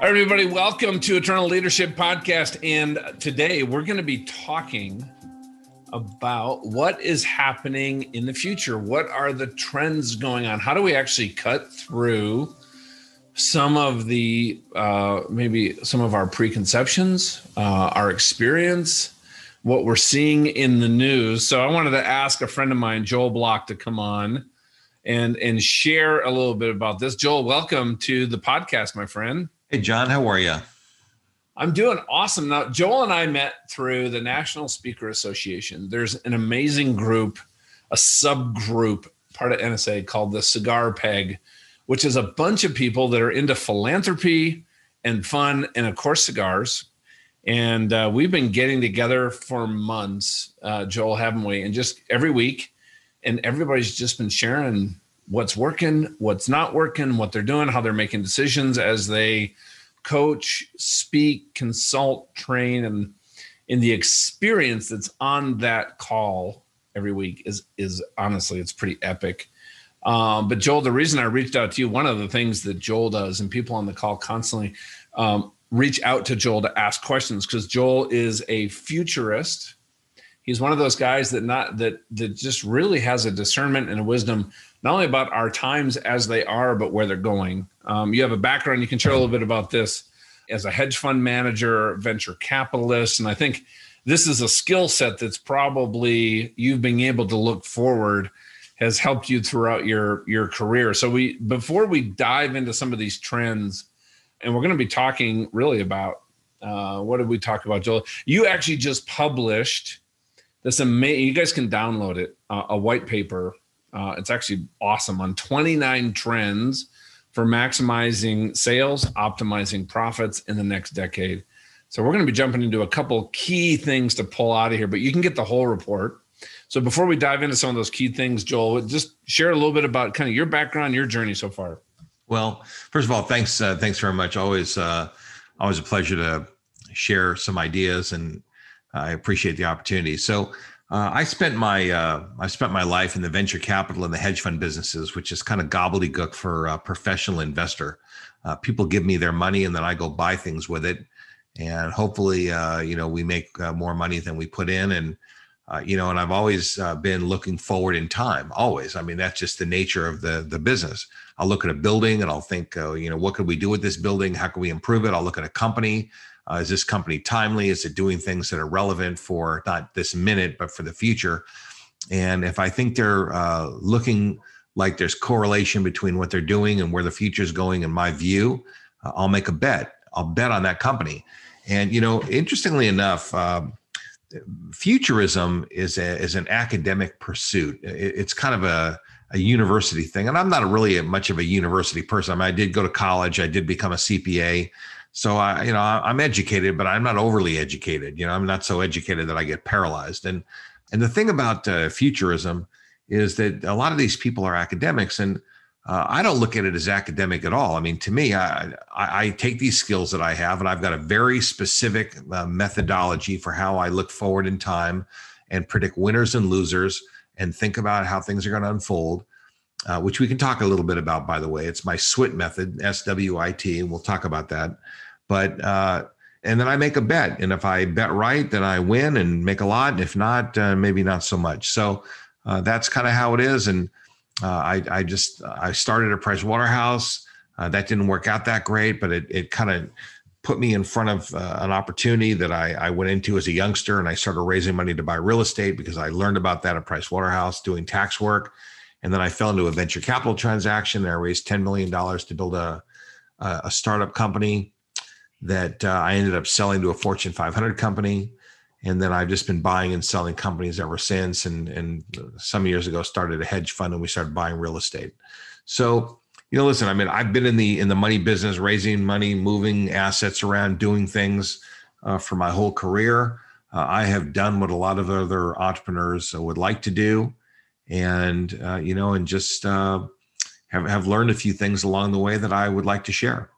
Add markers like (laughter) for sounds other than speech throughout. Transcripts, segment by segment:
everybody, welcome to Eternal Leadership Podcast. And today we're going to be talking about what is happening in the future. What are the trends going on? How do we actually cut through some of the uh, maybe some of our preconceptions, uh, our experience, what we're seeing in the news? So I wanted to ask a friend of mine, Joel Block, to come on and and share a little bit about this. Joel, welcome to the podcast, my friend. Hey, John, how are you? I'm doing awesome. Now, Joel and I met through the National Speaker Association. There's an amazing group, a subgroup part of NSA called the Cigar Peg, which is a bunch of people that are into philanthropy and fun and, of course, cigars. And uh, we've been getting together for months, uh, Joel, haven't we? And just every week, and everybody's just been sharing what's working, what's not working, what they're doing, how they're making decisions as they coach, speak, consult, train, and in the experience that's on that call every week is is honestly it's pretty epic. Um, but Joel, the reason I reached out to you, one of the things that Joel does, and people on the call constantly um, reach out to Joel to ask questions because Joel is a futurist. He's one of those guys that not that that just really has a discernment and a wisdom not only about our times as they are, but where they're going. Um, you have a background, you can share a little bit about this as a hedge fund manager, venture capitalist. And I think this is a skill set that's probably you've been able to look forward has helped you throughout your your career. So we before we dive into some of these trends, and we're going to be talking really about uh, what did we talk about, Joel? You actually just published this amazing. You guys can download it, uh, a white paper uh, it's actually awesome on 29 trends for maximizing sales, optimizing profits in the next decade. So we're going to be jumping into a couple key things to pull out of here, but you can get the whole report. So before we dive into some of those key things, Joel, just share a little bit about kind of your background, your journey so far. Well, first of all, thanks, uh, thanks very much. Always, uh, always a pleasure to share some ideas, and I appreciate the opportunity. So, uh, I spent my uh, I spent my life in the venture capital and the hedge fund businesses, which is kind of gobbledygook for a professional investor. Uh, people give me their money, and then I go buy things with it, and hopefully, uh, you know, we make uh, more money than we put in, and uh, you know, and I've always been looking forward in time. Always, I mean, that's just the nature of the the business. I'll look at a building and I'll think, you know, what could we do with this building? How can we improve it? I'll look at a company uh, is this company timely? Is it doing things that are relevant for not this minute, but for the future? And if I think they're uh, looking like there's correlation between what they're doing and where the future is going, in my view, uh, I'll make a bet. I'll bet on that company. And you know, interestingly enough, um, futurism is a, is an academic pursuit. It, it's kind of a a university thing, and I'm not really a, much of a university person. I, mean, I did go to college. I did become a CPA. So I, you know, I'm educated, but I'm not overly educated. You know, I'm not so educated that I get paralyzed. And and the thing about uh, futurism is that a lot of these people are academics, and uh, I don't look at it as academic at all. I mean, to me, I, I, I take these skills that I have, and I've got a very specific uh, methodology for how I look forward in time and predict winners and losers, and think about how things are going to unfold. Uh, which we can talk a little bit about, by the way. It's my SWIT method, S W I T, and we'll talk about that. But uh, and then I make a bet, and if I bet right, then I win and make a lot. If not, uh, maybe not so much. So uh, that's kind of how it is. And uh, I, I just I started at Price Waterhouse. Uh, that didn't work out that great, but it it kind of put me in front of uh, an opportunity that I, I went into as a youngster, and I started raising money to buy real estate because I learned about that at Price Waterhouse doing tax work. And then I fell into a venture capital transaction. And I raised $10 million to build a, a startup company that uh, I ended up selling to a Fortune 500 company. And then I've just been buying and selling companies ever since. And, and some years ago, started a hedge fund and we started buying real estate. So, you know, listen, I mean, I've been in the in the money business, raising money, moving assets around, doing things uh, for my whole career. Uh, I have done what a lot of other entrepreneurs would like to do, and uh, you know, and just uh, have have learned a few things along the way that I would like to share.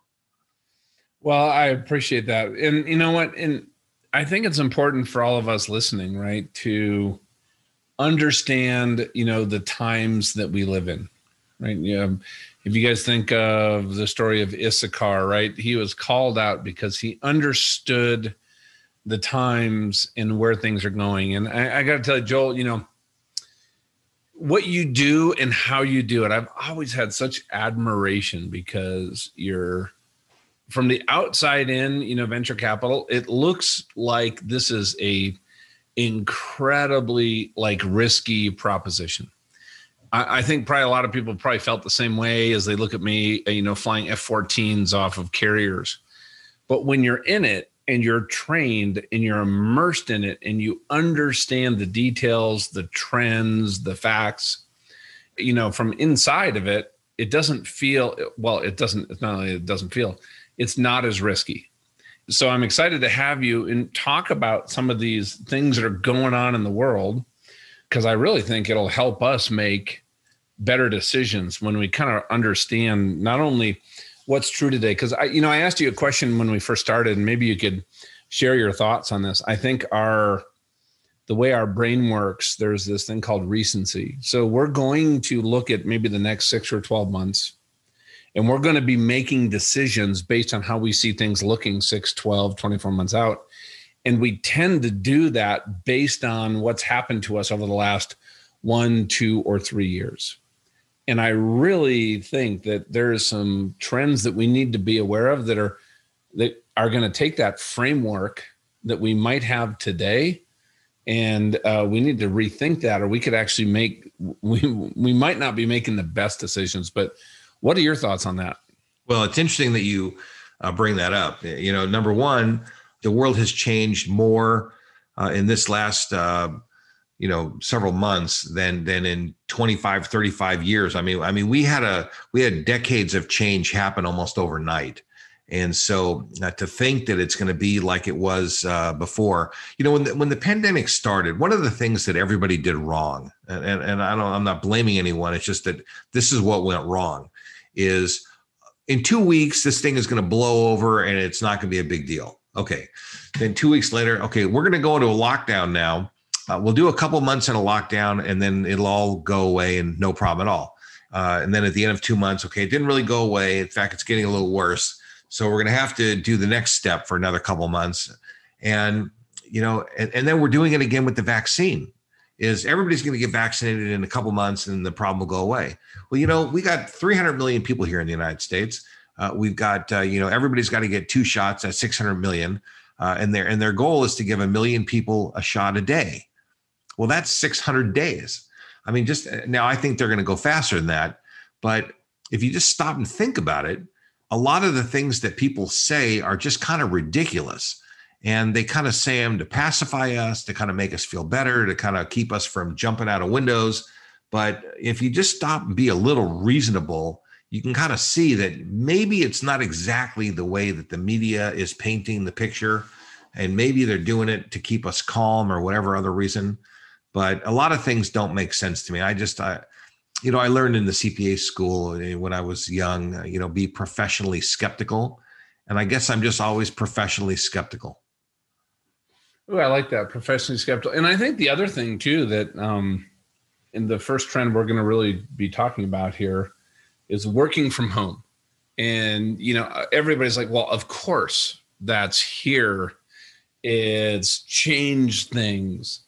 Well, I appreciate that. And you know what? And I think it's important for all of us listening, right, to understand, you know, the times that we live in, right? You know, if you guys think of the story of Issachar, right? He was called out because he understood the times and where things are going. And I, I got to tell you, Joel, you know, what you do and how you do it, I've always had such admiration because you're from the outside in, you know, venture capital, it looks like this is a incredibly like risky proposition. I, I, think probably a lot of people probably felt the same way as they look at me, uh, you know, flying F-14s off of carriers. But when you're in it and you're trained and you're immersed in it and you understand the details, the trends, the facts, you know, from inside of it, it doesn't feel well. It doesn't. It's not only it doesn't feel. It's not as risky. So I'm excited to have you and talk about some of these things that are going on in the world because I really think it'll help us make better decisions when we kind of understand not only what's true today because I you know I asked you a question when we first started and maybe you could share your thoughts on this. I think our the way our brain works there's this thing called recency. So we're going to look at maybe the next 6 or 12 months and we're going to be making decisions based on how we see things looking 6 12 24 months out and we tend to do that based on what's happened to us over the last one, two, or three years. And I really think that there are some trends that we need to be aware of that are that are going to take that framework that we might have today, and uh, we need to rethink that, or we could actually make (laughs) we we might not be making the best decisions. But what are your thoughts on that? Well, it's interesting that you uh, bring that up. You know, number one, the world has changed more uh, in this last uh, you know several months than than in 25 35 years i mean i mean we had a we had decades of change happen almost overnight and so uh, to think that it's going to be like it was uh, before you know when the, when the pandemic started one of the things that everybody did wrong and, and, i don't i'm not blaming anyone it's just that this is what went wrong is in two weeks this thing is going to blow over and it's not going to be a big deal Okay. Then two weeks later, okay, we're going to go into a lockdown now. Uh, we'll do a couple months in a lockdown and then it'll all go away and no problem at all. Uh, and then at the end of two months, okay, it didn't really go away. In fact, it's getting a little worse. So we're going to have to do the next step for another couple months. And, you know, and, and then we're doing it again with the vaccine is everybody's going to get vaccinated in a couple months and the problem will go away. Well, you know, we got 300 million people here in the United States. Uh, we've got uh, you know everybody's got to get two shots at 600 million, uh, and their and their goal is to give a million people a shot a day. Well, that's 600 days. I mean, just uh, now I think they're going to go faster than that, but if you just stop and think about it, a lot of the things that people say are just kind of ridiculous. And they kind of say them to pacify us, to kind of make us feel better, to kind of keep us from jumping out of windows. But if you just stop and be a little reasonable you can kind of see that maybe it's not exactly the way that the media is painting the picture and maybe they're doing it to keep us calm or whatever other reason but a lot of things don't make sense to me i just i you know i learned in the cpa school eh, when i was young uh, you know be professionally skeptical and i guess i'm just always professionally skeptical Oh, I like that professionally skeptical. And I think the other thing too that um in the first trend we're going to really be talking about here is working from home. And, you know, everybody's like, well, of course that's here. It's changed things.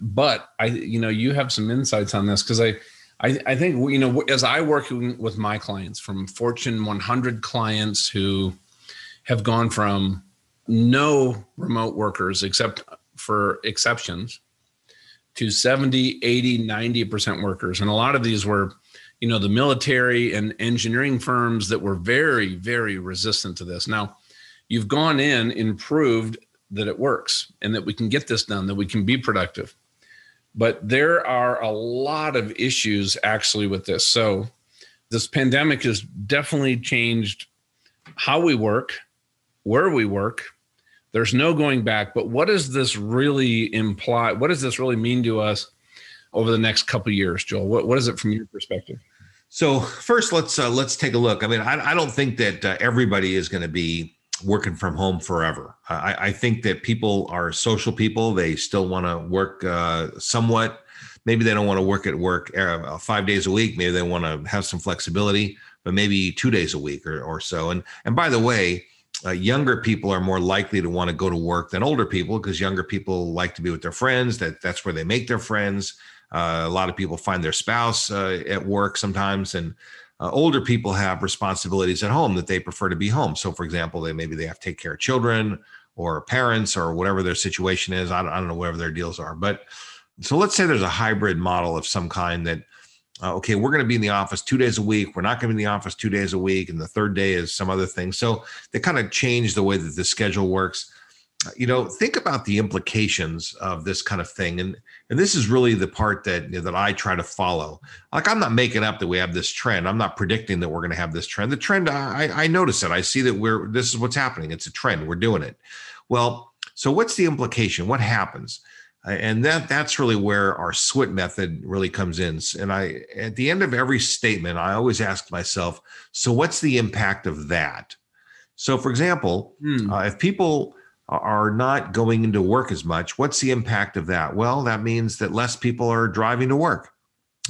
But I, you know, you have some insights on this because I, I, I think, you know, as I work with my clients from Fortune 100 clients who have gone from no remote workers except uh, for exceptions to 70, 80, 90% workers. And a lot of these were you know the military and engineering firms that were very very resistant to this now you've gone in and proved that it works and that we can get this done that we can be productive but there are a lot of issues actually with this so this pandemic has definitely changed how we work where we work there's no going back but what does this really imply what does this really mean to us over the next couple years, Joel? What, what is it from your perspective? So first, let's uh, let's take a look. I mean, I, I don't think that uh, everybody is going to be working from home forever. I, I, think that people are social people. They still want to work uh, somewhat. Maybe they don't want to work at work uh, five days a week. Maybe they want to have some flexibility. but maybe two days a week or, or so. And and by the way, uh, younger people are more likely to want to go to work than older people because younger people like to be with their friends. That that's where they make their friends. Uh, a lot of people find their spouse uh, at work sometimes, and uh, older people have responsibilities at home that they prefer to be home. So, for example, they maybe they have to take care of children or parents or whatever their situation is. I don't, I don't know whatever their deals are, but so let's say there's a hybrid model of some kind that uh, okay, we're going to be in the office two days a week. We're not going to be in the office two days a week. And the third day is some other thing. So they kind of change the way that the schedule works. You know, think about the implications of this kind of thing. And, and this is really the part that, you know, that I try to follow. Like, I'm not making up that we have this trend. I'm not predicting that we're going to have this trend. The trend, I, I notice it. I see that we're, this is what's happening. It's a trend. We're doing it. Well, so what's the implication? What happens? and that that's really where our SWIT method really comes in and i at the end of every statement i always ask myself so what's the impact of that so for example hmm. uh, if people are not going into work as much. What's the impact of that? Well that means that less people are driving to work.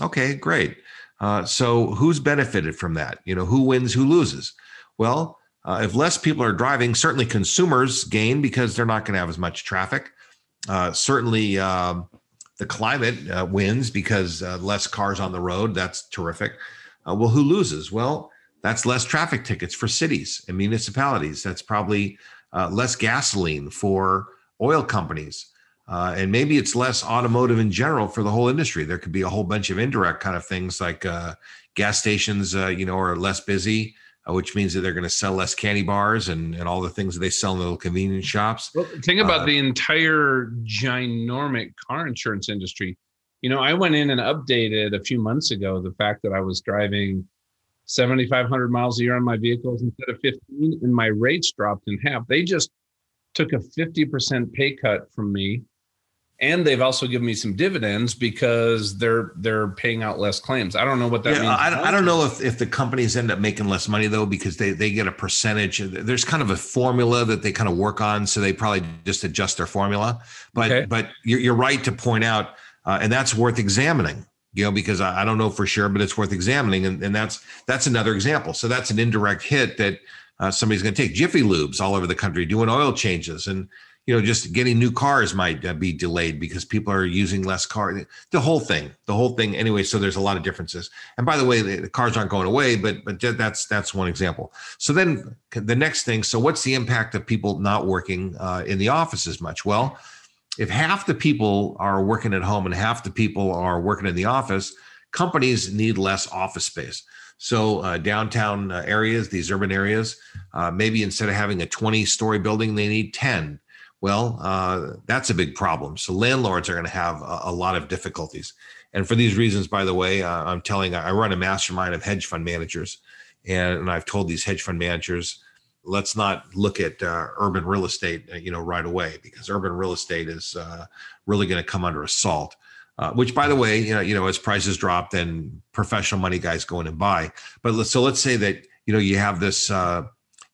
Okay great. Uh, so who's benefited from that? You know who wins who loses? Well uh, if less people are driving certainly consumers gain because they're not going to have as much traffic. Uh, certainly, um, the climate uh, wins because uh, less cars on the road. That's terrific. Uh, well, who loses? Well, that's less traffic tickets for cities and municipalities. That's probably uh, less gasoline for oil companies. Uh, and maybe it's less automotive in general for the whole industry. There could be a whole bunch of indirect kind of things like gas stations, you know, are less busy uh, which means that they're going to sell less candy bars and, and all the things that they sell in the little convenience shops. Well, think about uh, the entire ginormic car insurance industry. You know, I went in and updated a few months ago the fact that I was driving 7,500 miles a year on my vehicles instead of 15, and my rates dropped in half. They just took a 50% pay cut from me and they've also given me some dividends because they're they're paying out less claims. I don't know what that yeah, means. I, I don't know if, if the companies end up making less money though because they they get a percentage. There's kind of a formula that they kind of work on, so they probably just adjust their formula. But okay. but you're, you're right to point out, uh, and that's worth examining. You know, because I, I don't know for sure, but it's worth examining, and, and that's that's another example. So that's an indirect hit that uh, somebody's going to take. Jiffy Lubes all over the country doing oil changes, and you know, just getting new cars might uh, be delayed because people are using less car. The whole thing, the whole thing. Anyway, so there's a lot of differences. And by the way, the, the cars aren't going away, but but that's that's one example. So then the next thing. So what's the impact of people not working uh, in the office as much? Well, if half the people are working at home and half the people are working in the office, companies need less office space. So uh, downtown uh, areas, these urban areas, uh, maybe instead of having a 20 story building, they need 10 well, uh, that's a big problem. So landlords are going to have a, a, lot of difficulties. And for these reasons, by the way, uh, I'm telling I run a mastermind of hedge fund managers, and, and I've told these hedge fund managers, let's not look at uh, urban real estate, uh, you know, right away because urban real estate is uh, really going to come under assault. Uh, which, by the way, you know, you know, as prices drop, then professional money guys go in and buy. But let's, so let's say that you know you have this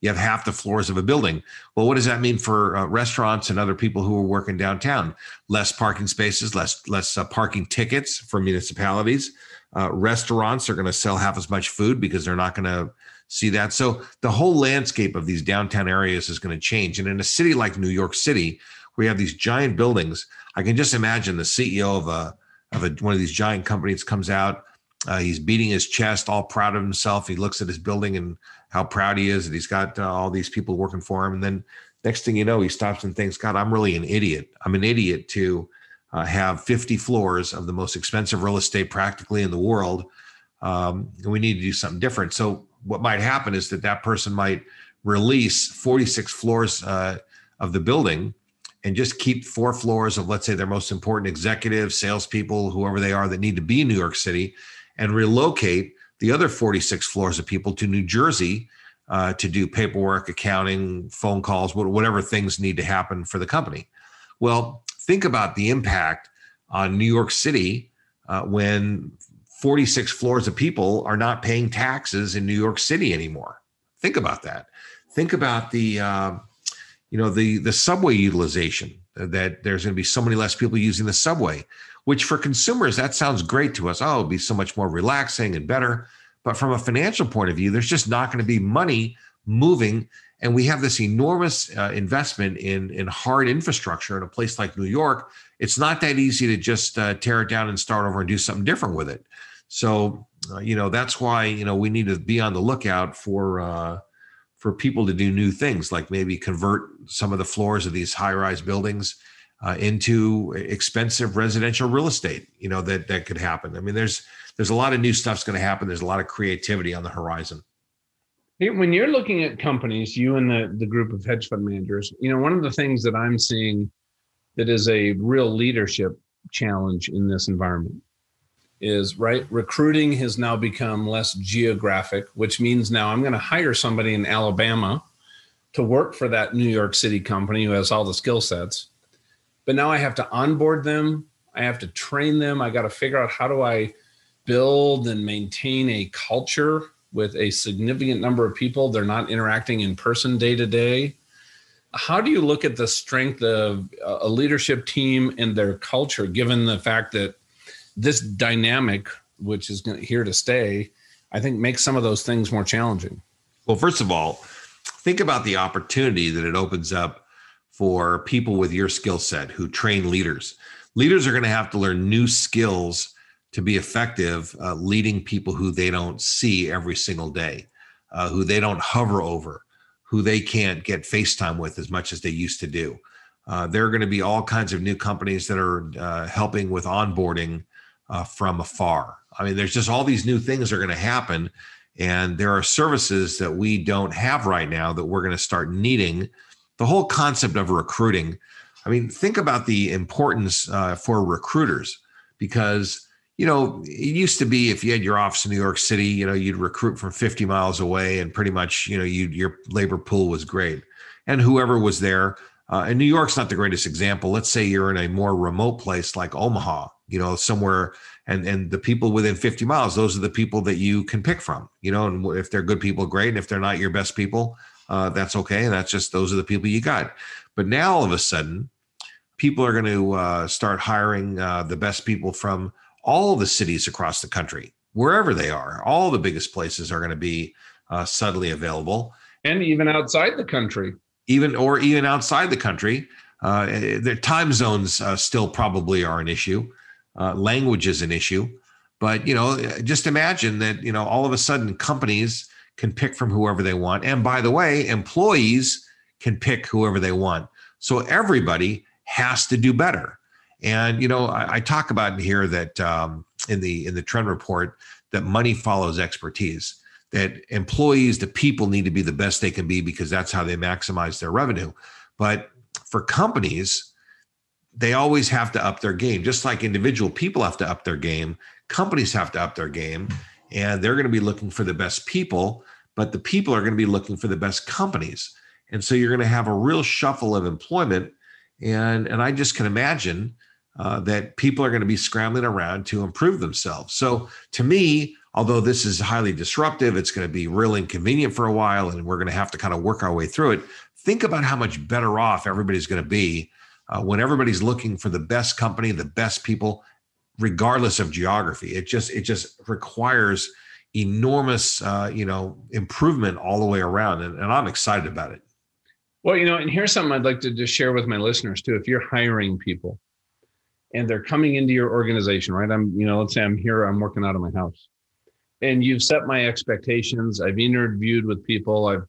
you have half the floors of a building. Well, what does that mean for uh, restaurants and other people who are working downtown? Less parking spaces, less less uh, parking tickets for municipalities. Uh, restaurants are going to sell half as much food because they're not going to see that. So the whole landscape of these downtown areas is going to change. And in a city like New York City, where you have these giant buildings, I can just imagine the CEO of a of a, one of these giant companies comes out. Uh, he's beating his chest, all proud of himself. He looks at his building and how proud he is that he's got uh, all these people working for him. And then next thing you know, he stops and thinks, God, I'm really an idiot. I'm an idiot to uh, have 50 floors of the most expensive real estate practically in the world. Um, and we need to do something different. So, what might happen is that that person might release 46 floors uh, of the building and just keep four floors of, let's say, their most important executives, salespeople, whoever they are that need to be in New York City, and relocate the other 46 floors of people to New Jersey uh, to do paperwork, accounting, phone calls, whatever things need to happen for the company. Well, think about the impact on New York City uh, when 46 floors of people are not paying taxes in New York City anymore. Think about that. Think about the, uh, you know, the the subway utilization. That there's going to be so many less people using the subway which for consumers, that sounds great to us. Oh, it'll be so much more relaxing and better. But from a financial point of view, there's just not going to be money moving. And we have this enormous uh, investment in, in hard infrastructure in a place like New York. It's not that easy to just uh, tear it down and start over and do something different with it. So, uh, you know, that's why, you know, we need to be on the lookout for, uh, for people to do new things, like maybe convert some of the floors of these high-rise buildings uh, into expensive residential real estate. You know that that could happen. I mean, there's there's a lot of new stuff's going to happen. There's a lot of creativity on the horizon. When you're looking at companies, you and the the group of hedge fund managers, you know, one of the things that I'm seeing that is a real leadership challenge in this environment is right recruiting has now become less geographic which means now i'm going to hire somebody in alabama to work for that new york city company who has all the skill sets. But now i have to onboard them. I have to train them. I got to figure out how do i build and maintain a culture with a significant number of people. They're not interacting in person day to day. How do you look at the strength of a leadership team and their culture given the fact that this dynamic, which is here to stay, I think makes some of those things more challenging. Well, first of all, think about the opportunity that it opens up for people with your skill set who train leaders. Leaders are going to have to learn new skills to be effective uh, leading people who they don't see every single day, uh, who they don't hover over, who they can't get FaceTime with as much as they used to do. Uh, there are going to be all kinds of new companies that are uh, helping with onboarding uh, from afar. I mean, there's just all these new things are going to happen. And there are services that we don't have right now that we're going to start needing. The whole concept of recruiting, I mean, think about the importance uh, for recruiters because, you know, it used to be if you had your office in New York City, you know, you'd recruit from 50 miles away and pretty much, you know, you your labor pool was great. And whoever was there, uh, and New York's not the greatest example. Let's say you're in a more remote place like Omaha, you know, somewhere and and the people within 50 miles, those are the people that you can pick from, you know, and if they're good people, great. And if they're not your best people, uh, that's okay. and That's just those are the people you got. But now all of a sudden, people are going to uh, start hiring uh, the best people from all the cities across the country, wherever they are. All the biggest places are going to be uh, suddenly available, and even outside the country, even or even outside the country. Uh, their time zones uh, still probably are an issue uh, language is an issue. But you know, just imagine that you know all of a sudden companies can pick from whoever they want, and by the way, employees can pick whoever they want. So everybody has to do better. And you know, I, I talk about here that um, in the in the trend report that money follows expertise. That employees, the people, need to be the best they can be because that's how they maximize their revenue. But for companies, they always have to up their game, just like individual people have to up their game. Companies have to up their game, and they're going to be looking for the best people, but the people are going to be looking for the best companies. And so you're going to have a real shuffle of employment. And, and I just can imagine uh, that people are going to be scrambling around to improve themselves. So to me, although this is highly disruptive, it's going to be real inconvenient for a while, and we're going to have to kind of work our way through it. Think about how much better off everybody's going to be uh, when everybody's looking for the best company, the best people, regardless of geography. It just it just requires enormous uh, you know improvement all the way around, and, and I'm excited about it. Well, you know, and here's something I'd like to just share with my listeners too. If you're hiring people and they're coming into your organization, right? I'm, you know, let's say I'm here, I'm working out of my house, and you've set my expectations. I've interviewed with people. I've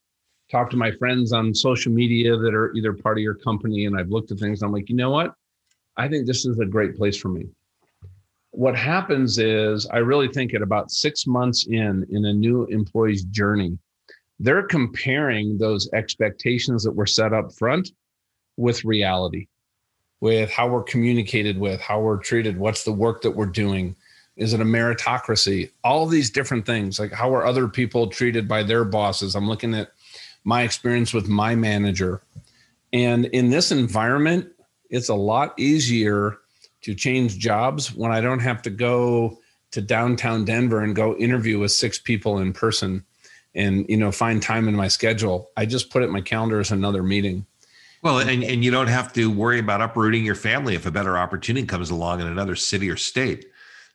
talked to my friends on social media that are either part of your company and I've looked at things. I'm like, you know what? I think this is a great place for me. What happens is I really think at about six months in in a new employee's journey, they're comparing those expectations that were set up front with reality, with how we're communicated with, how we're treated, what's the work that we're doing. Is it a meritocracy? All these different things, like how are other people treated by their bosses? I'm looking at my experience with my manager. And in this environment, it's a lot easier to change jobs when I don't have to go to downtown Denver and go interview with six people in person and you know find time in my schedule. I just put it in my calendar as another meeting. Well, and, and you don't have to worry about uprooting your family if a better opportunity comes along in another city or state.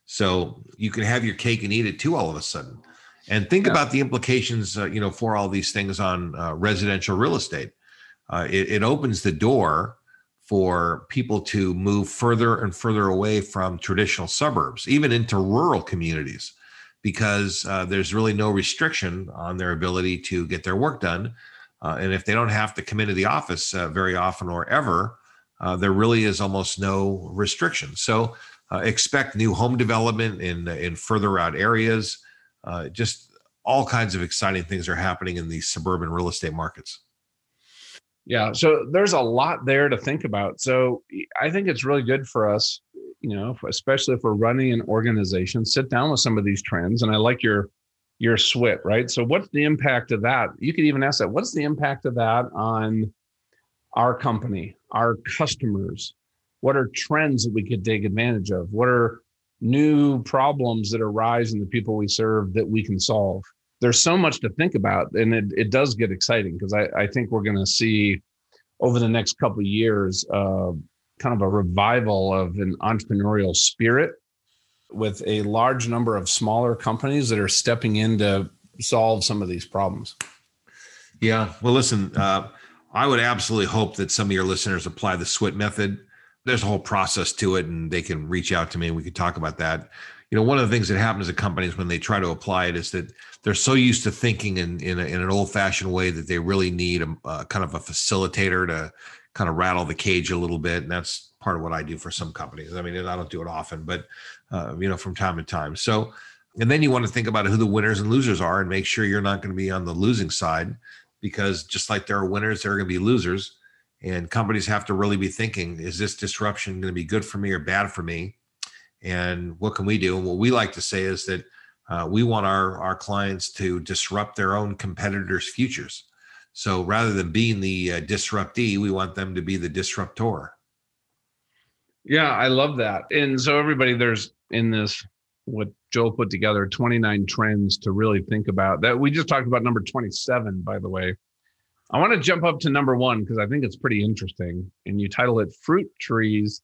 So you can have your cake and eat it too all of a sudden And think yeah. about the implications, uh, you know, for all these things on uh, residential real estate. Uh, it, it opens the door for people to move further and further away from traditional suburbs, even into rural communities, because uh, there's really no restriction on their ability to get their work done. Uh, and if they don't have to come into the office uh, very often or ever, uh, there really is almost no restriction. So uh, expect new home development in in further out areas. Uh, just all kinds of exciting things are happening in these suburban real estate markets. Yeah. So there's a lot there to think about. So I think it's really good for us, you know, especially if we're running an organization, sit down with some of these trends. And I like your your SWIT, right? So what's the impact of that? You could even ask that. What's the impact of that on our company, our customers? What are trends that we could take advantage of? What are new problems that arise in the people we serve that we can solve? there's so much to think about and it, it does get exciting because I, I think we're going to see over the next couple years uh, kind of a revival of an entrepreneurial spirit with a large number of smaller companies that are stepping in to solve some of these problems. Yeah. Well listen uh, i would absolutely hope that some of your listeners apply the swit method there's a whole process to it and they can reach out to me and we can talk about that you know one of the things that happens at companies when they try to apply it is that they're so used to thinking in in, a, in an old fashioned way that they really need a, a, kind of a facilitator to kind of rattle the cage a little bit, and that's part of what I do for some companies. I mean, I don't do it often, but uh, you know, from time to time. So, and then you want to think about who the winners and losers are, and make sure you're not going to be on the losing side, because just like there are winners, there are going to be losers, and companies have to really be thinking: Is this disruption going to be good for me or bad for me? And what can we do? And what we like to say is that uh, we want our our clients to disrupt their own competitors' futures. So rather than being the uh, disruptee, we want them to be the disruptor. Yeah, I love that. And so everybody, there's in this what Joel put together 29 trends to really think about. That we just talked about number 27, by the way. I want to jump up to number one because I think it's pretty interesting. And you title it Fruit Trees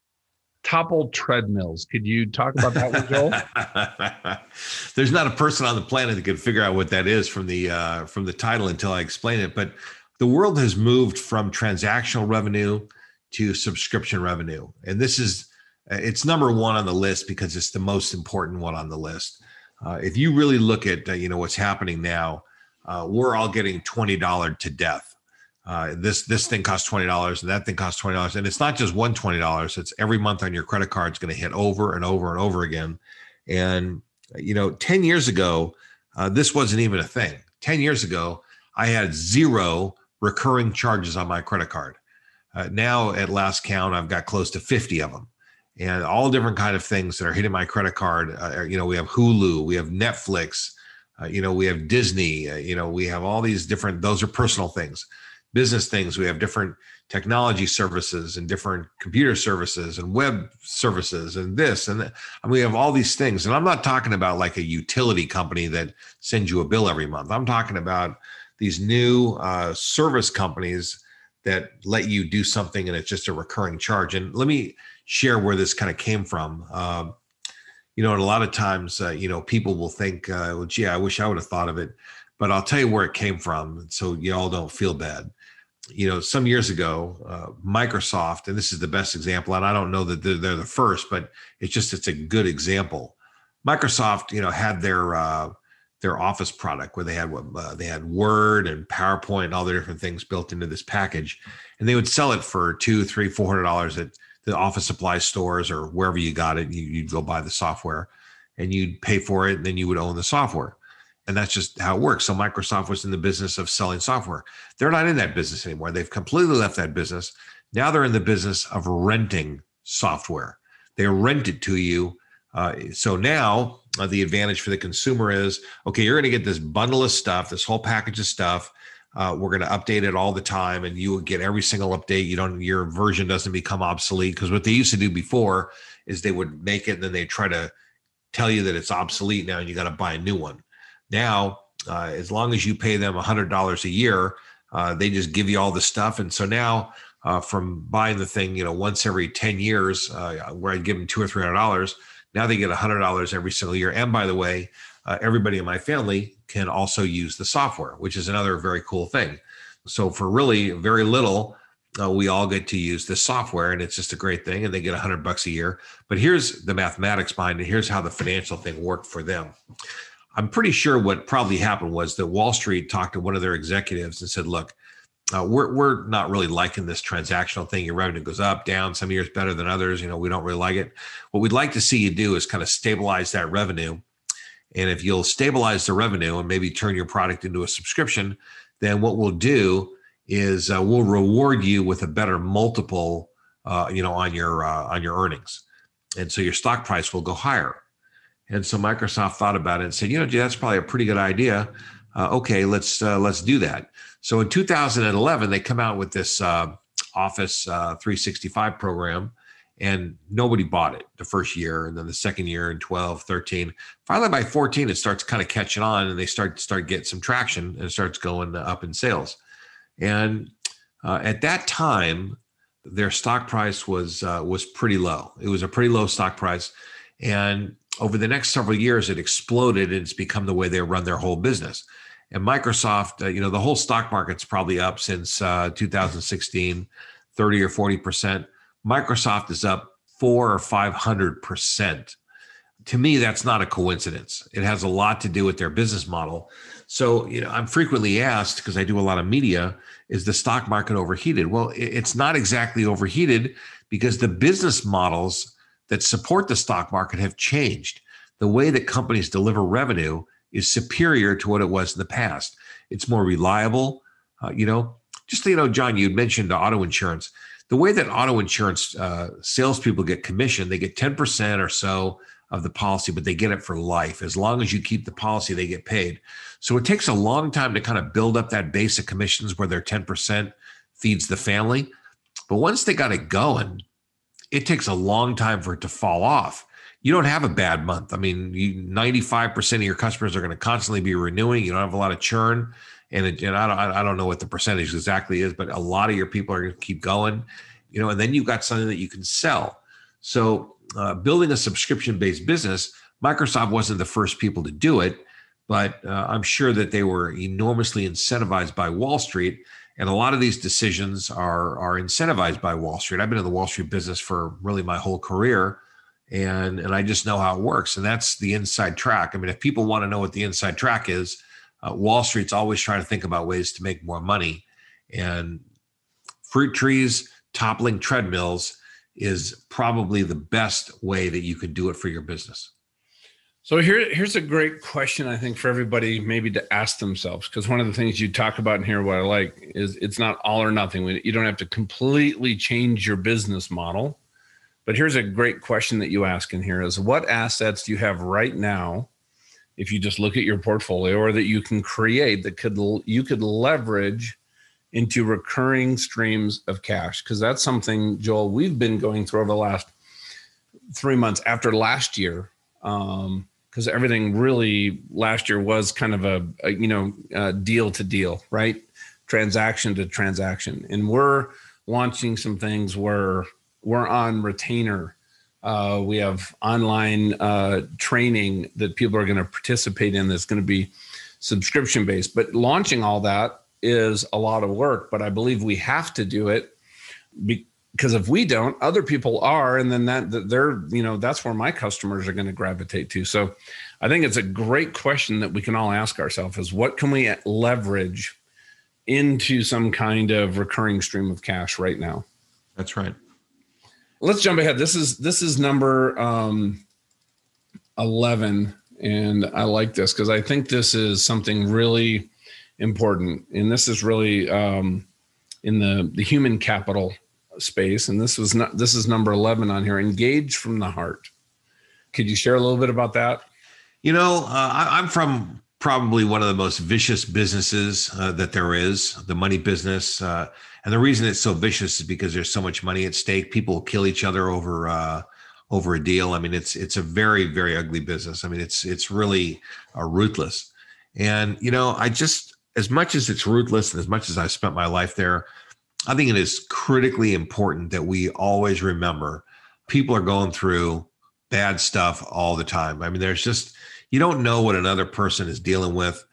toppled treadmills. Could you talk about that one, Joel? (laughs) There's not a person on the planet that could figure out what that is from the uh, from the title until I explain it. But the world has moved from transactional revenue to subscription revenue, and this is uh, it's number one on the list because it's the most important one on the list. Uh, if you really look at uh, you know what's happening now, uh, we're all getting twenty dollar to death uh, this this thing costs twenty dollars and that thing costs twenty dollars, and it's not just one twenty dollars. It's every month on your credit card. It's going to hit over and over and over again. And you know, ten years ago, uh, this wasn't even a thing. Ten years ago, I had zero recurring charges on my credit card. Uh, now, at last count, I've got close to fifty of them, and all different kind of things that are hitting my credit card. Uh, you know, we have Hulu, we have Netflix, uh, you know, we have Disney, uh, you know, we have all these different. Those are personal things business things. We have different technology services and different computer services and web services and this and that. And we have all these things. And I'm not talking about like a utility company that sends you a bill every month. I'm talking about these new uh, service companies that let you do something and it's just a recurring charge. And let me share where this kind of came from. Uh, you know, and a lot of times, uh, you know, people will think, uh, well, gee, I wish I would have thought of it. But I'll tell you where it came from so you all don't feel bad you know, some years ago, uh, Microsoft, and this is the best example, and I don't know that they're, they're, the first, but it's just it's a good example. Microsoft, you know, had their uh, their Office product where they had uh, they had Word and PowerPoint and all the different things built into this package, and they would sell it for two, three, four hundred dollars at the office supply stores or wherever you got it. You, you'd go buy the software, and you'd pay for it, and then you would own the software and that's just how it works. So Microsoft was in the business of selling software. They're not in that business anymore. They've completely left that business. Now they're in the business of renting software. They rent it to you. Uh, so now uh, the advantage for the consumer is okay, you're going to get this bundle of stuff, this whole package of stuff. Uh, we're going to update it all the time, and you will get every single update. You don't, your version doesn't become obsolete because what they used to do before is they would make it and then they try to tell you that it's obsolete now, and you got to buy a new one. Now, uh, as long as you pay them $100 a year, uh, they just give you all the stuff. And so now, uh, from buying the thing, you know, once every 10 years, uh, where I'd give them two or $300, now they get $100 every single year. And by the way, uh, everybody in my family can also use the software, which is another very cool thing. So for really very little, uh, we all get to use this software and it's just a great thing and they get hundred bucks a year but here's the mathematics behind it here's how the financial thing worked for them i'm pretty sure what probably happened was that wall street talked to one of their executives and said look uh, we're, we're not really liking this transactional thing. Your revenue goes up down some years better than others. You know we don't really like it. What we'd like to see you do is kind of stabilize that revenue. And if you'll stabilize the revenue and maybe turn your product into a subscription then what we'll do is uh, we'll reward you with a better multiple, uh, you know, on your uh, on your earnings, and so your stock price will go higher. And so Microsoft thought about it and said, you know, that's probably a pretty good idea. Uh, okay, let's uh, let's do that. So in 2011, they come out with this uh, Office 365 program, and nobody bought it the first year, and then the second year in 12, 13. Finally, by 14, it starts kind of catching on, and they start start getting some traction, and it starts going up in sales. And uh, at that time, their stock price was uh, was pretty low. It was a pretty low stock price, and over the next several years, it exploded, and it's become the way they run their whole business. And Microsoft, uh, you know, the whole stock market's probably up since uh, 2016, 30 or 40 percent. Microsoft is up four or five hundred percent. To me, that's not a coincidence. It has a lot to do with their business model. So, you know, I'm frequently asked because I do a lot of media, is the stock market overheated? Well, it's not exactly overheated because the business models that support the stock market have changed. The way that companies deliver revenue is superior to what it was in the past. It's more reliable. Uh, you know, just you know, John, you mentioned auto insurance. The way that auto insurance uh, salespeople get commission, they get ten percent or so of the policy, but they get it for life. As long as you keep the policy, they get paid. So it takes a long time to kind of build up that base of commissions where their 10% feeds the family. But once they got it going, it takes a long time for it to fall off. You don't have a bad month. I mean, you, 95% of your customers are going to constantly be renewing. You don't have a lot of churn. And, it, and I, don't, I don't know what the percentage exactly is, but a lot of your people are going to keep going, you know, and then you've got something that you can sell. So uh, building a subscription based business, Microsoft wasn't the first people to do it, but uh, I'm sure that they were enormously incentivized by Wall Street. And a lot of these decisions are, are incentivized by Wall Street. I've been in the Wall Street business for really my whole career. And, and I just know how it works. And that's the inside track. I mean, if people want to know what the inside track is, uh, Wall Street's always trying to think about ways to make more money. And fruit trees toppling treadmills is probably the best way that you could do it for your business. So here, here's a great question I think for everybody maybe to ask themselves because one of the things you talk about in here, what I like is it's not all or nothing. You don't have to completely change your business model, but here's a great question that you ask in here: is what assets do you have right now, if you just look at your portfolio, or that you can create that could you could leverage into recurring streams of cash because that's something joel we've been going through over the last three months after last year um because everything really last year was kind of a, a you know a deal to deal right? Transaction to transaction. And we're launching some things where we're on retainer. Uh, we have online uh, training that people are going to participate in that's going to be subscription based but launching all that is a lot of work, but I believe we have to do it because if we don't, other people are, and then that they're you know that's where my customers are going to gravitate to. So I think it's a great question that we can all ask ourselves: is what can we leverage into some kind of recurring stream of cash right now? That's right. Let's jump ahead. This is this is number um, eleven, and I like this because I think this is something really important. And this is really um, in the, the human capital space. And this was not this is number 11 on here, engage from the heart. Could you share a little bit about that? You know, uh, I, am from probably one of the most vicious businesses uh, that there is, the money business. Uh, and the reason it's so vicious is because there's so much money at stake. People kill each other over uh, over a deal. I mean, it's it's a very very ugly business. I mean, it's it's really uh, ruthless. And you know, I just as much as it's ruthless and as much as I spent my life there, I think it is critically important that we always remember people are going through bad stuff all the time. I mean, there's just, you don't know what another person is dealing with.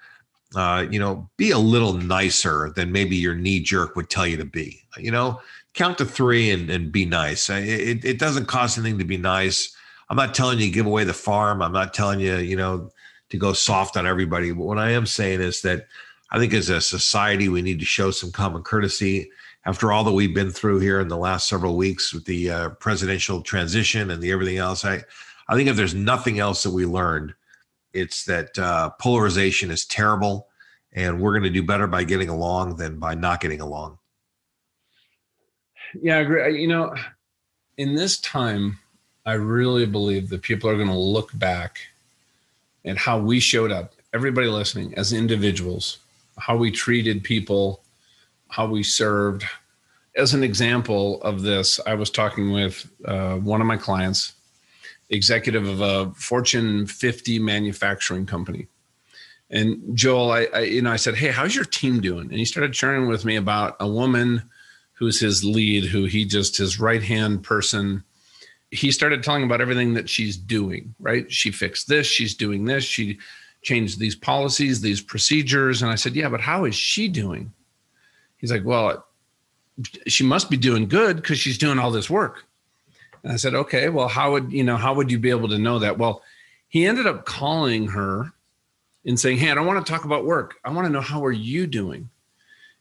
Uh, you know, be a little nicer than maybe your knee jerk would tell you to be. You know, count to three and, and be nice. It, it doesn't cost anything to be nice. I'm not telling you give away the farm. I'm not telling you, you know, to go soft on everybody. But what I am saying is that I think as a society, we need to show some common courtesy. After all that we've been through here in the last several weeks with the uh, presidential transition and the everything else, I, I think if there's nothing else that we learned, it's that uh, polarization is terrible, and we're going to do better by getting along than by not getting along. Yeah, I agree. You know, in this time, I really believe that people are going to look back at how we showed up, everybody listening, as individuals, how we treated people, how we served. As an example of this, I was talking with uh, one of my clients executive of a Fortune 50 manufacturing company. And Joel, I, I, you know, I said, "Hey, how's your team doing?" And he started sharing with me about a woman who's his lead, who he just his right hand person. He started telling about everything that she's doing. Right? She fixed this. She's doing this. She changed these policies, these procedures. And I said, "Yeah, but how is she doing?" He's like, "Well, she must be doing good because she's doing all this work." And I said, okay, well, how would you know? How would you be able to know that? Well, he ended up calling her and saying, hey, I don't want to talk about work. I want to know how are you doing.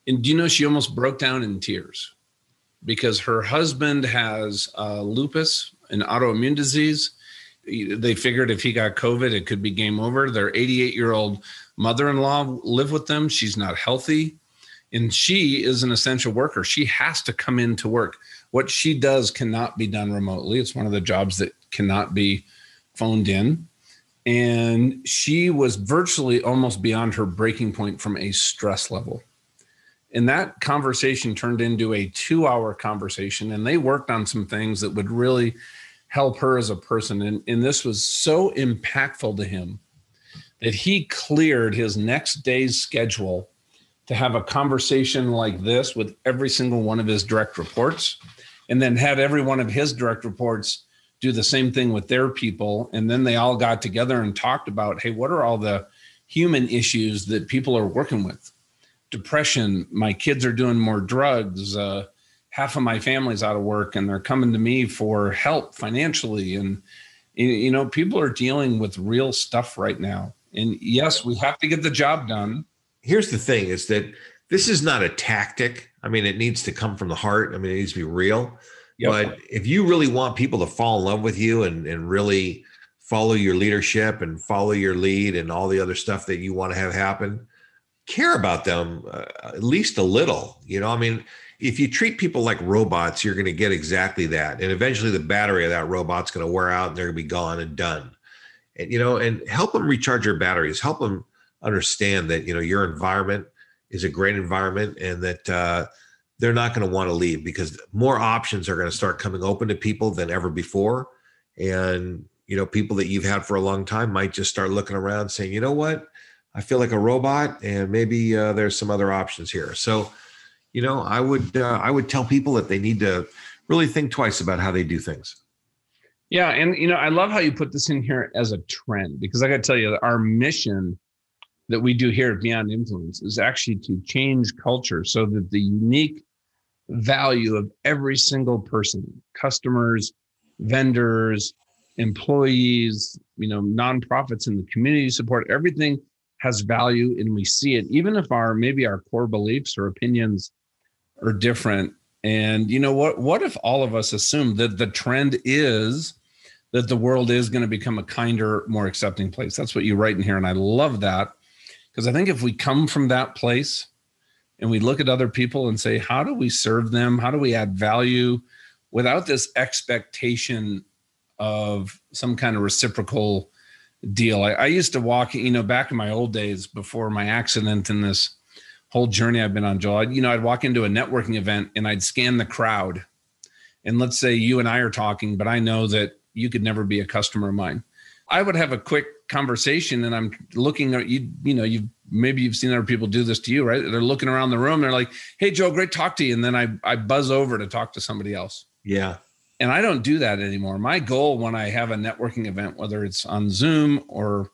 And do you know she almost broke down in tears because her husband has uh, lupus, an autoimmune disease. They figured if he got COVID, it could be game over. Their 88 year old mother in law live with them. She's not healthy. And she is an essential worker. She has to come into work what she does cannot be done remotely. It's one of the jobs that cannot be phoned in. And she was virtually almost beyond her breaking point from a stress level. And that conversation turned into a two hour conversation. And they worked on some things that would really help her as a person. And, and this was so impactful to him that he cleared his next day's schedule to have a conversation like this with every single one of his direct reports and then had every one of his direct reports do the same thing with their people. And then they all got together and talked about hey what are all the human issues that people are working with? Depression my kids are doing more drugs uh, half of my family's out of work and they're coming to me for help financially. And you know people are dealing with real stuff right now. And yes we have to get the job done here's the thing is that this is not a tactic I mean, it needs to come from the heart. I mean, it needs to be real. Yep. But if you really want people to fall in love with you and, and really follow your leadership and follow your lead and all the other stuff that you want to have happen, care about them uh, at least a little. You know, I mean, if you treat people like robots, you're going to get exactly that. And eventually the battery of that robot's going to wear out and they're going to be gone and done. And, you know, and help them recharge your batteries, help them understand that, you know, your environment – is a great environment and that uh, they're not going to want to leave because more options are going to start coming open to people than ever before. And, you know, people that you've had for a long time might just start looking around saying, you know what, I feel like a robot and maybe uh, there's some other options here. So, you know, I would, uh, I would tell people that they need to really think twice about how they do things. Yeah. And, you know, I love how you put this in here as a trend because I got to tell you, our mission that we do here at Beyond Influence is actually to change culture so that the unique value of every single person, customers, vendors, employees, you know, nonprofits and the community support, everything has value and we see it, even if our maybe our core beliefs or opinions are different. And you know what? What if all of us assume that the trend is that the world is going to become a kinder, more accepting place? That's what you write in here. And I love that. Because I think if we come from that place and we look at other people and say, how do we serve them? How do we add value without this expectation of some kind of reciprocal deal? I, I used to walk, you know, back in my old days before my accident and this whole journey I've been on, Joel, I'd, you know, I'd walk into a networking event and I'd scan the crowd. And let's say you and I are talking, but I know that you could never be a customer of mine. I would have a quick conversation and I'm looking at you, you know, you maybe you've seen other people do this to you, right? They're looking around the room. They're like, Hey Joe, great talk to you. And then I, I buzz over to talk to somebody else. Yeah. And I don't do that anymore. My goal when I have a networking event, whether it's on Zoom or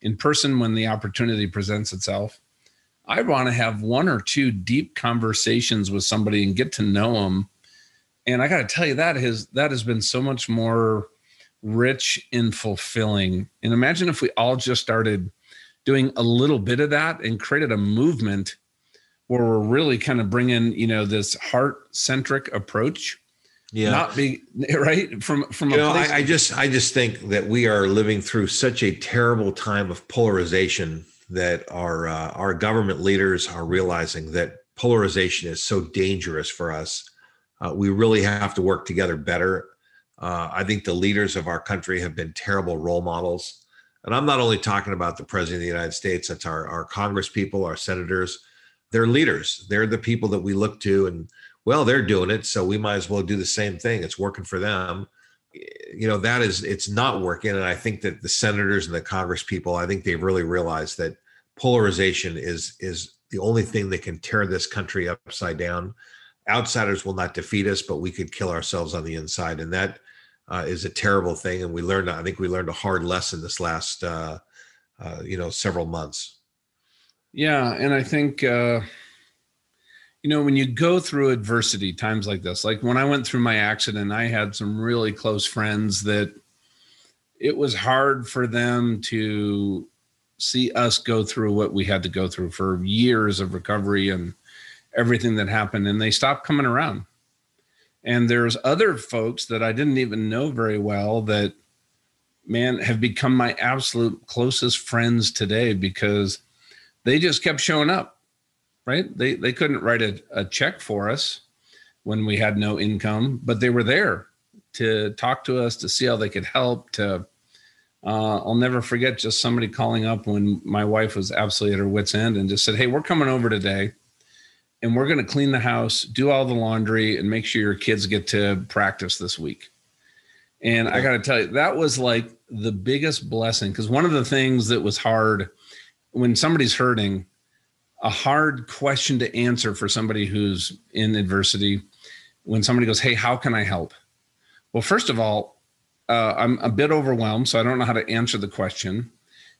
in person when the opportunity presents itself. I want to have one or two deep conversations with somebody and get to know them. And I got to tell you that has that has been so much more rich and fulfilling. And imagine if we all just started doing a little bit of that and created a movement where we're really kind of bringing, you know, this heart centric approach. Yeah. Not be right from from you know, I, I just I just think that we are living through such a terrible time of polarization that our uh, our government leaders are realizing that polarization is so dangerous for us. Uh, we really have to work together better. Uh, I think the leaders of our country have been terrible role models. And I'm not only talking about the president of the United States, that's our, our Congress people, our senators. They're leaders. They're the people that we look to and, well, they're doing it. So we might as well do the same thing. It's working for them. You know, that is, it's not working. And I think that the senators and the Congress people, I think they've really realized that polarization is, is the only thing that can tear this country upside down. Outsiders will not defeat us, but we could kill ourselves on the inside. And that, uh, is a terrible thing. And we learned, I think we learned a hard lesson this last, uh, uh, you know, several months. Yeah. And I think, uh, you know, when you go through adversity, times like this, like when I went through my accident, I had some really close friends that it was hard for them to see us go through what we had to go through for years of recovery and everything that happened. And they stopped coming around and there's other folks that I didn't even know very well that, man, have become my absolute closest friends today because they just kept showing up, right? They, they couldn't write a, a check for us when we had no income, but they were there to talk to us, to see how they could help, to, uh, I'll never forget just somebody calling up when my wife was absolutely at her wits' end and just said, Hey, we're coming over today and we're going to clean the house, do all the laundry, and make sure your kids get to practice this week. And I got to tell you, that was like the biggest blessing because one of the things that was hard when somebody's hurting, a hard question to answer for somebody who's in adversity, when somebody goes, Hey, how can I help? Well, first of all, uh, I'm a bit overwhelmed, so I don't know how to answer the question,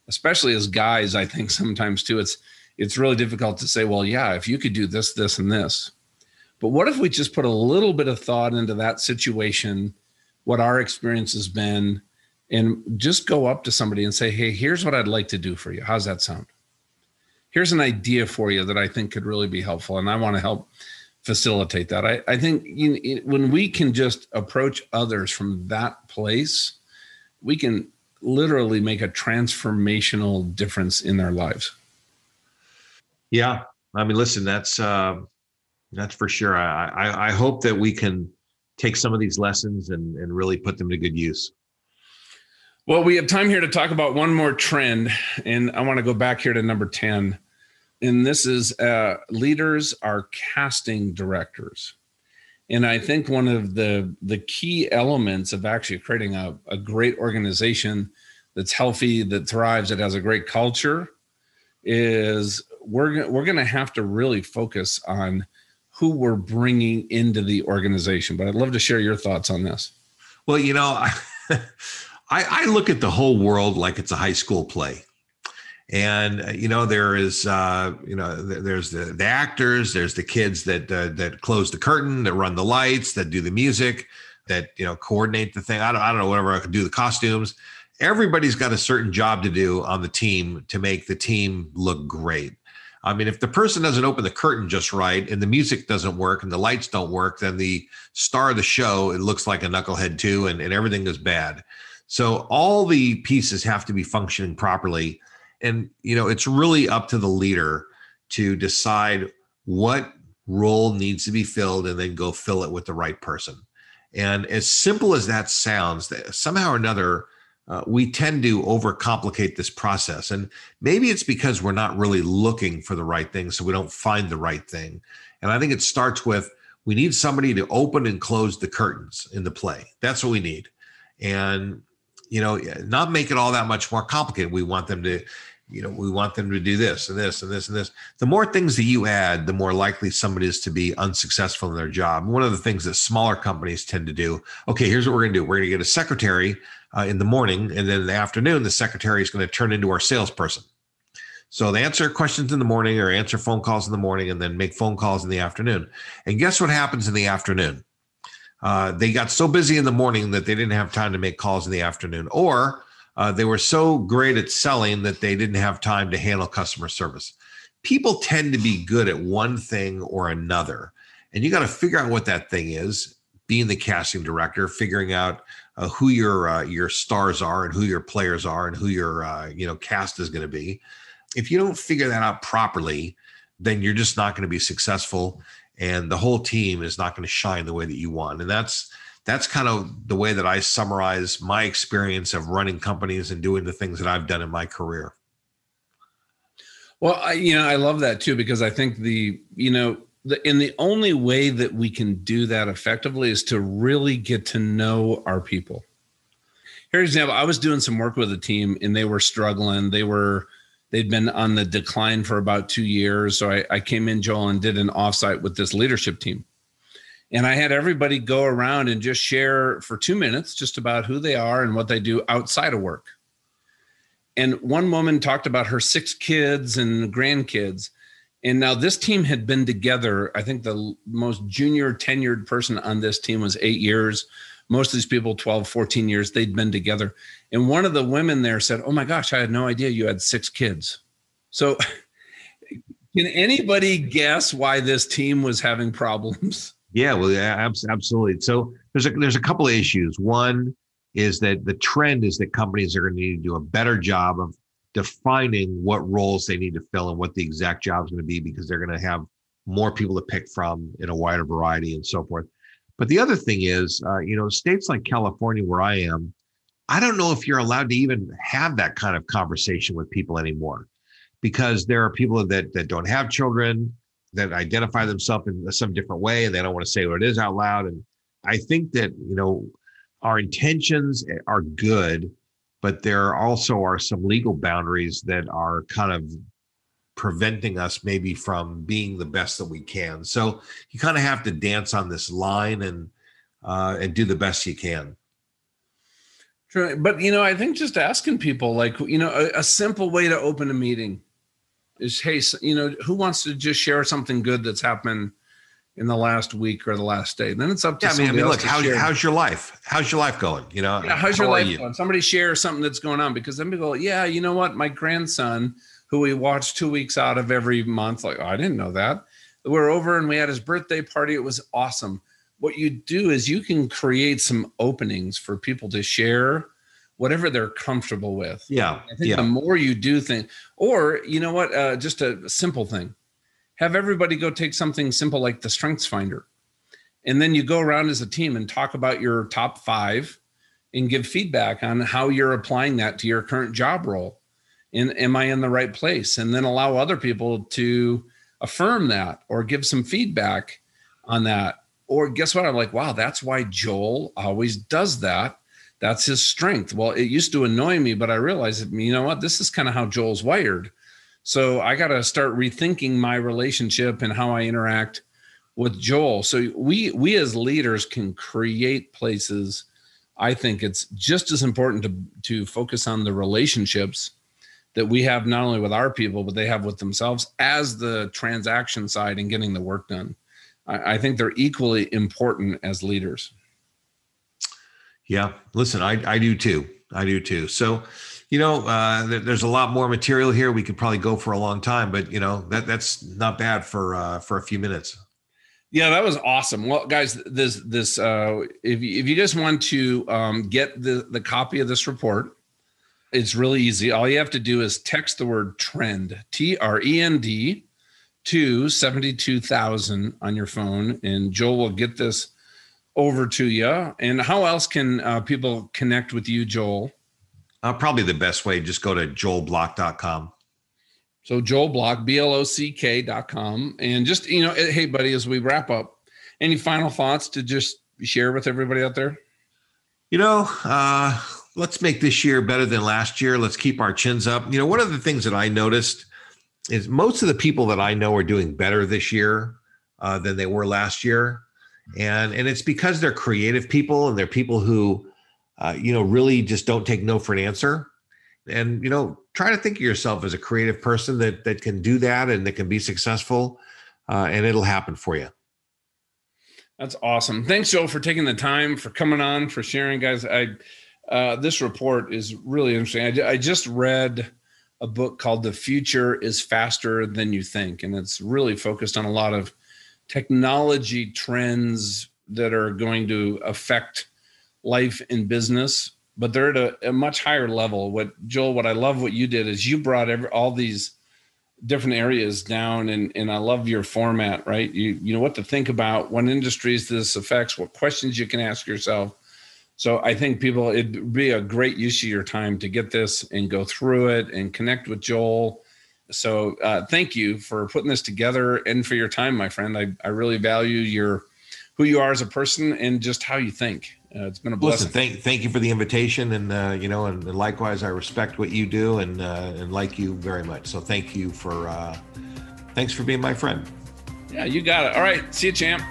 especially as guys. I think sometimes too, it's it's really difficult to say, well, yeah, if you could do this, this, and this. But what if we just put a little bit of thought into that situation, what our experience has been, and just go up to somebody and say, hey, here's what I'd like to do for you. How's that sound? Here's an idea for you that I think could really be helpful. And I want to help facilitate that. I, I think you know, when we can just approach others from that place, we can literally make a transformational difference in their lives. Yeah, I mean, listen, that's uh, that's for sure. I, I I hope that we can take some of these lessons and and really put them to good use. Well, we have time here to talk about one more trend, and I want to go back here to number ten, and this is uh, leaders are casting directors. And I think one of the the key elements of actually creating a, a great organization that's healthy, that thrives, that has a great culture, is we're we're going to have to really focus on who we're bringing into the organization. But I'd love to share your thoughts on this. Well, you know, (laughs) I, I look at the whole world like it's a high school play. And uh, you know there is uh, you know there's the, the actors, there's the kids that uh, that close the curtain, that run the lights, that do the music, that you know coordinate the thing. I don't I don't know whatever I could do the costumes everybody's got a certain job to do on the team to make the team look great. I mean, if the person doesn't open the curtain just right and the music doesn't work and the lights don't work, then the star of the show, it looks like a knucklehead too, and, and everything is bad. So all the pieces have to be functioning properly. And, you know, it's really up to the leader to decide what role needs to be filled and then go fill it with the right person. And as simple as that sounds, somehow or another, uh, we tend to overcomplicate this process. And maybe it's because we're not really looking for the right thing, so we don't find the right thing. And I think it starts with we need somebody to open and close the curtains in the play. That's what we need. And, you know, not make it all that much more complicated. We want them to you know, we want them to do this and this and this and this. The more things that you add, the more likely somebody is to be unsuccessful in their job. One of the things that smaller companies tend to do okay, here's what we're going to do we're going to get a secretary uh, in the morning, and then in the afternoon, the secretary is going to turn into our salesperson. So they answer questions in the morning or answer phone calls in the morning and then make phone calls in the afternoon. And guess what happens in the afternoon? Uh, they got so busy in the morning that they didn't have time to make calls in the afternoon, or uh, they were so great at selling that they didn't have time to handle customer service. People tend to be good at one thing or another, and you got to figure out what that thing is. Being the casting director, figuring out uh, who your uh, your stars are and who your players are and who your uh, you know cast is going to be. If you don't figure that out properly, then you're just not going to be successful, and the whole team is not going to shine the way that you want. And that's that's kind of the way that I summarize my experience of running companies and doing the things that I've done in my career. Well, I, you know, I love that too because I think the, you know, the, and the only way that we can do that effectively is to really get to know our people. Here's an example. I was doing some work with a team and they were struggling. They were, they'd been on the decline for about two years. So I, I came in, Joel, and did an offsite with this leadership team and I had everybody go around and just share for two minutes just about who they are and what they do outside of work. And one woman talked about her six kids and grandkids. And now this team had been together. I think the most junior tenured person on this team was eight years. Most of these people, 12, 14 years, they'd been together. And one of the women there said, Oh my gosh, I had no idea you had six kids. So, (laughs) can anybody guess why this team was having problems? Yeah, well, yeah, absolutely. So there's a there's a couple of issues. One is that the trend is that companies are going to need to do a better job of defining what roles they need to fill and what the exact job is going to be because they're going to have more people to pick from in a wider variety and so forth. But the other thing is, uh, you know, states like California, where I am, I don't know if you're allowed to even have that kind of conversation with people anymore, because there are people that that don't have children that identify themselves in some different way and they don't want to say what it is out loud. And I think that, you know, our intentions are good, but there also are some legal boundaries that are kind of preventing us maybe from being the best that we can. So you kind of have to dance on this line and uh, and do the best you can. True, but you know, I think just asking people, like you know, a, a simple way to open a meeting is hey you know who wants to just share something good that's happened in the last week or the last day. Then it's up to yeah, I mean, I mean look how, how's your life? How's your life going? You know yeah, how's your life you? going? Somebody share something that's going on because then people go yeah you know what? My grandson who we watch two weeks out of every month like oh, i didn't know that. We're over and we had his birthday party. It was awesome. What you do is you can create some openings for people to share whatever they're comfortable with. Yeah. I think yeah. the more you do things, or you know what, uh, just a simple thing, have everybody go take something simple like the Strengths Finder, and then you go around as a team and talk about your top five, and give feedback on how you're applying that to your current job role, and am I in the right place, and then allow other people to affirm that or give some feedback on that. Or guess what? I'm like, wow, that's why Joel always does that that's his strength. Well, it used to annoy me, but I realized, you know what? This is kind of how Joel's wired. So I got to start rethinking my relationship and how I interact with Joel. So we we as leaders can create places. I think it's just as important to to focus on the relationships that we have not only with our people but they have with themselves as the transaction side and getting the work done. I, I think they're equally important as leaders. Yeah, listen, I, I do too. I do too. So, you know, uh, there's a lot more material here. We could probably go for a long time, but you know that that's not bad for uh, for a few minutes. Yeah, that was awesome. Well, guys, this this uh, if you, if you just want to um, get the the copy of this report, it's really easy. All you have to do is text the word trend T R E N D to seventy two thousand on your phone, and Joel will get this over to you. And how else can uh, people connect with you, Joel? Uh, probably the best way, just go to joelblock.com. So Joel Block, B-L-O-C-K dot com. And just, you know, eh, hey buddy, as we wrap up, any final thoughts to just share with everybody out there? You know, uh, let's make this year better than last year. Let's keep our chins up. You know, one of the things that I noticed is most of the people that I know are doing better this year uh, than they were last year, and and it's because they're creative people and they're people who, uh, you know, really just don't take no for an answer. And you know, try to think of yourself as a creative person that that can do that and that can be successful, uh, and it'll happen for you. That's awesome. Thanks, Joe, for taking the time for coming on for sharing, guys. I uh, this report is really interesting. I, I just read a book called The Future is Faster Than You Think, and it's really focused on a lot of technology trends that are going to affect life in business, but they're at a, a much higher level. What Joel, what I love what you did is you brought every, all these different areas down and and I love your format, right? You you know what to think about, what industries this affects, what questions you can ask yourself so I think people, it'd be a great use of your time to get this and go through it and connect with Joel. So uh, thank you for putting this together and for your time, my friend. I, I really value your who you are as a person and just how you think. Uh, it's been a blessing. Listen, thank thank you for the invitation, and uh, you know, and, and, likewise, I respect what you do and uh, and like you very much. So thank you for uh, thanks for being my friend. Yeah, you got it. All right, see you, champ.